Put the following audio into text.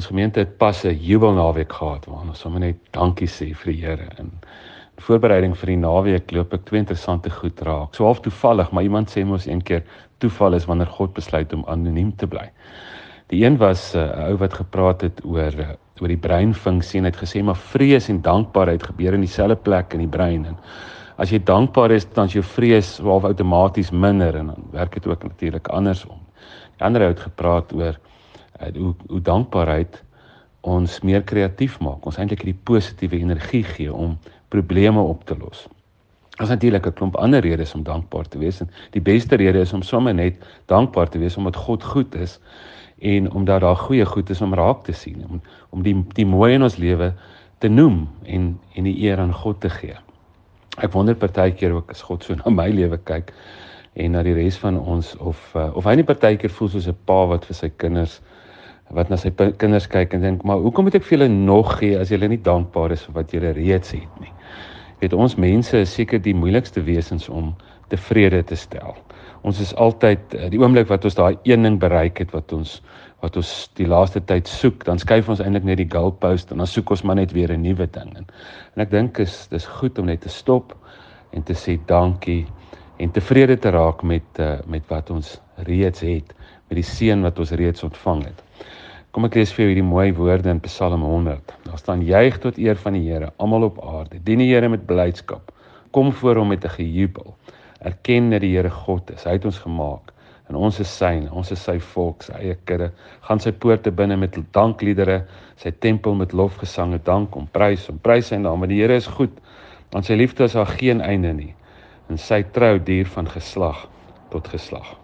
Ons gemeente het pas 'n jubelnaweek gehad waar ons sommer net dankie sê vir die Here en in voorbereiding vir die naweek loop ek twee interessante goed raak. So half toevallig, maar iemand sê mos een keer toeval is wanneer God besluit om anoniem te bly. Die een was eh, 'n uh, ou wat gepraat het oor uh, oor die breinfunksie en hy het gesê maar vrees en dankbaarheid gebeur in dieselfde plek in die brein en as jy dankbaar is dan is jou vrees half outomaties minder en dan werk dit ook natuurlik andersom. Die ander ou het gepraat oor hoe hoe dankbaarheid ons meer kreatief maak. Ons eintlik hierdie positiewe energie gee om probleme op te los. Daar's natuurlik 'n klomp ander redes om dankbaar te wees en die beste rede is om sommer net dankbaar te wees omdat God goed is en omdat daar goeie goed is om raak te sien om om die die mooi in ons lewe te noem en en die eer aan God te gee. Ek wonder partykeer ook as God so na my lewe kyk en na die res van ons of uh, of hy nie partykeer voel soos 'n pa wat vir sy kinders wat na sy kinders kyk en dink maar hoekom moet ek vir julle nog gee as julle nie dankbaar is vir wat julle reeds het nie. Weet ons mense is seker die moeilikste wesens om tevrede te stel. Ons is altyd eh, die oomblik wat ons daai een ding bereik het wat ons wat ons die laaste tyd soek, dan skuif ons eintlik net die goalpost en dan soek ons maar net weer 'n nuwe ding. En, en ek dink is dis goed om net te stop en te sê dankie en tevrede te raak met uh, met wat ons reeds het, met die seën wat ons reeds ontvang het. Kom ek lees vir jou hierdie mooi woorde in Psalm 100. Daar staan juig tot eer van die Here, almal op aarde. Dien die Here met blydskap. Kom voor hom met 'n gejubel. Erken dat die Here God is. Hy het ons gemaak en ons is syne, ons is sy volk, sy eie kudde. Gaan sy poorte binne met dankliedere, sy tempel met lofgesange, dank om prys, om prys sy naam, want die Here is goed. Aan sy liefde is daar geen einde nie. En sy trou duur van geslag tot geslag.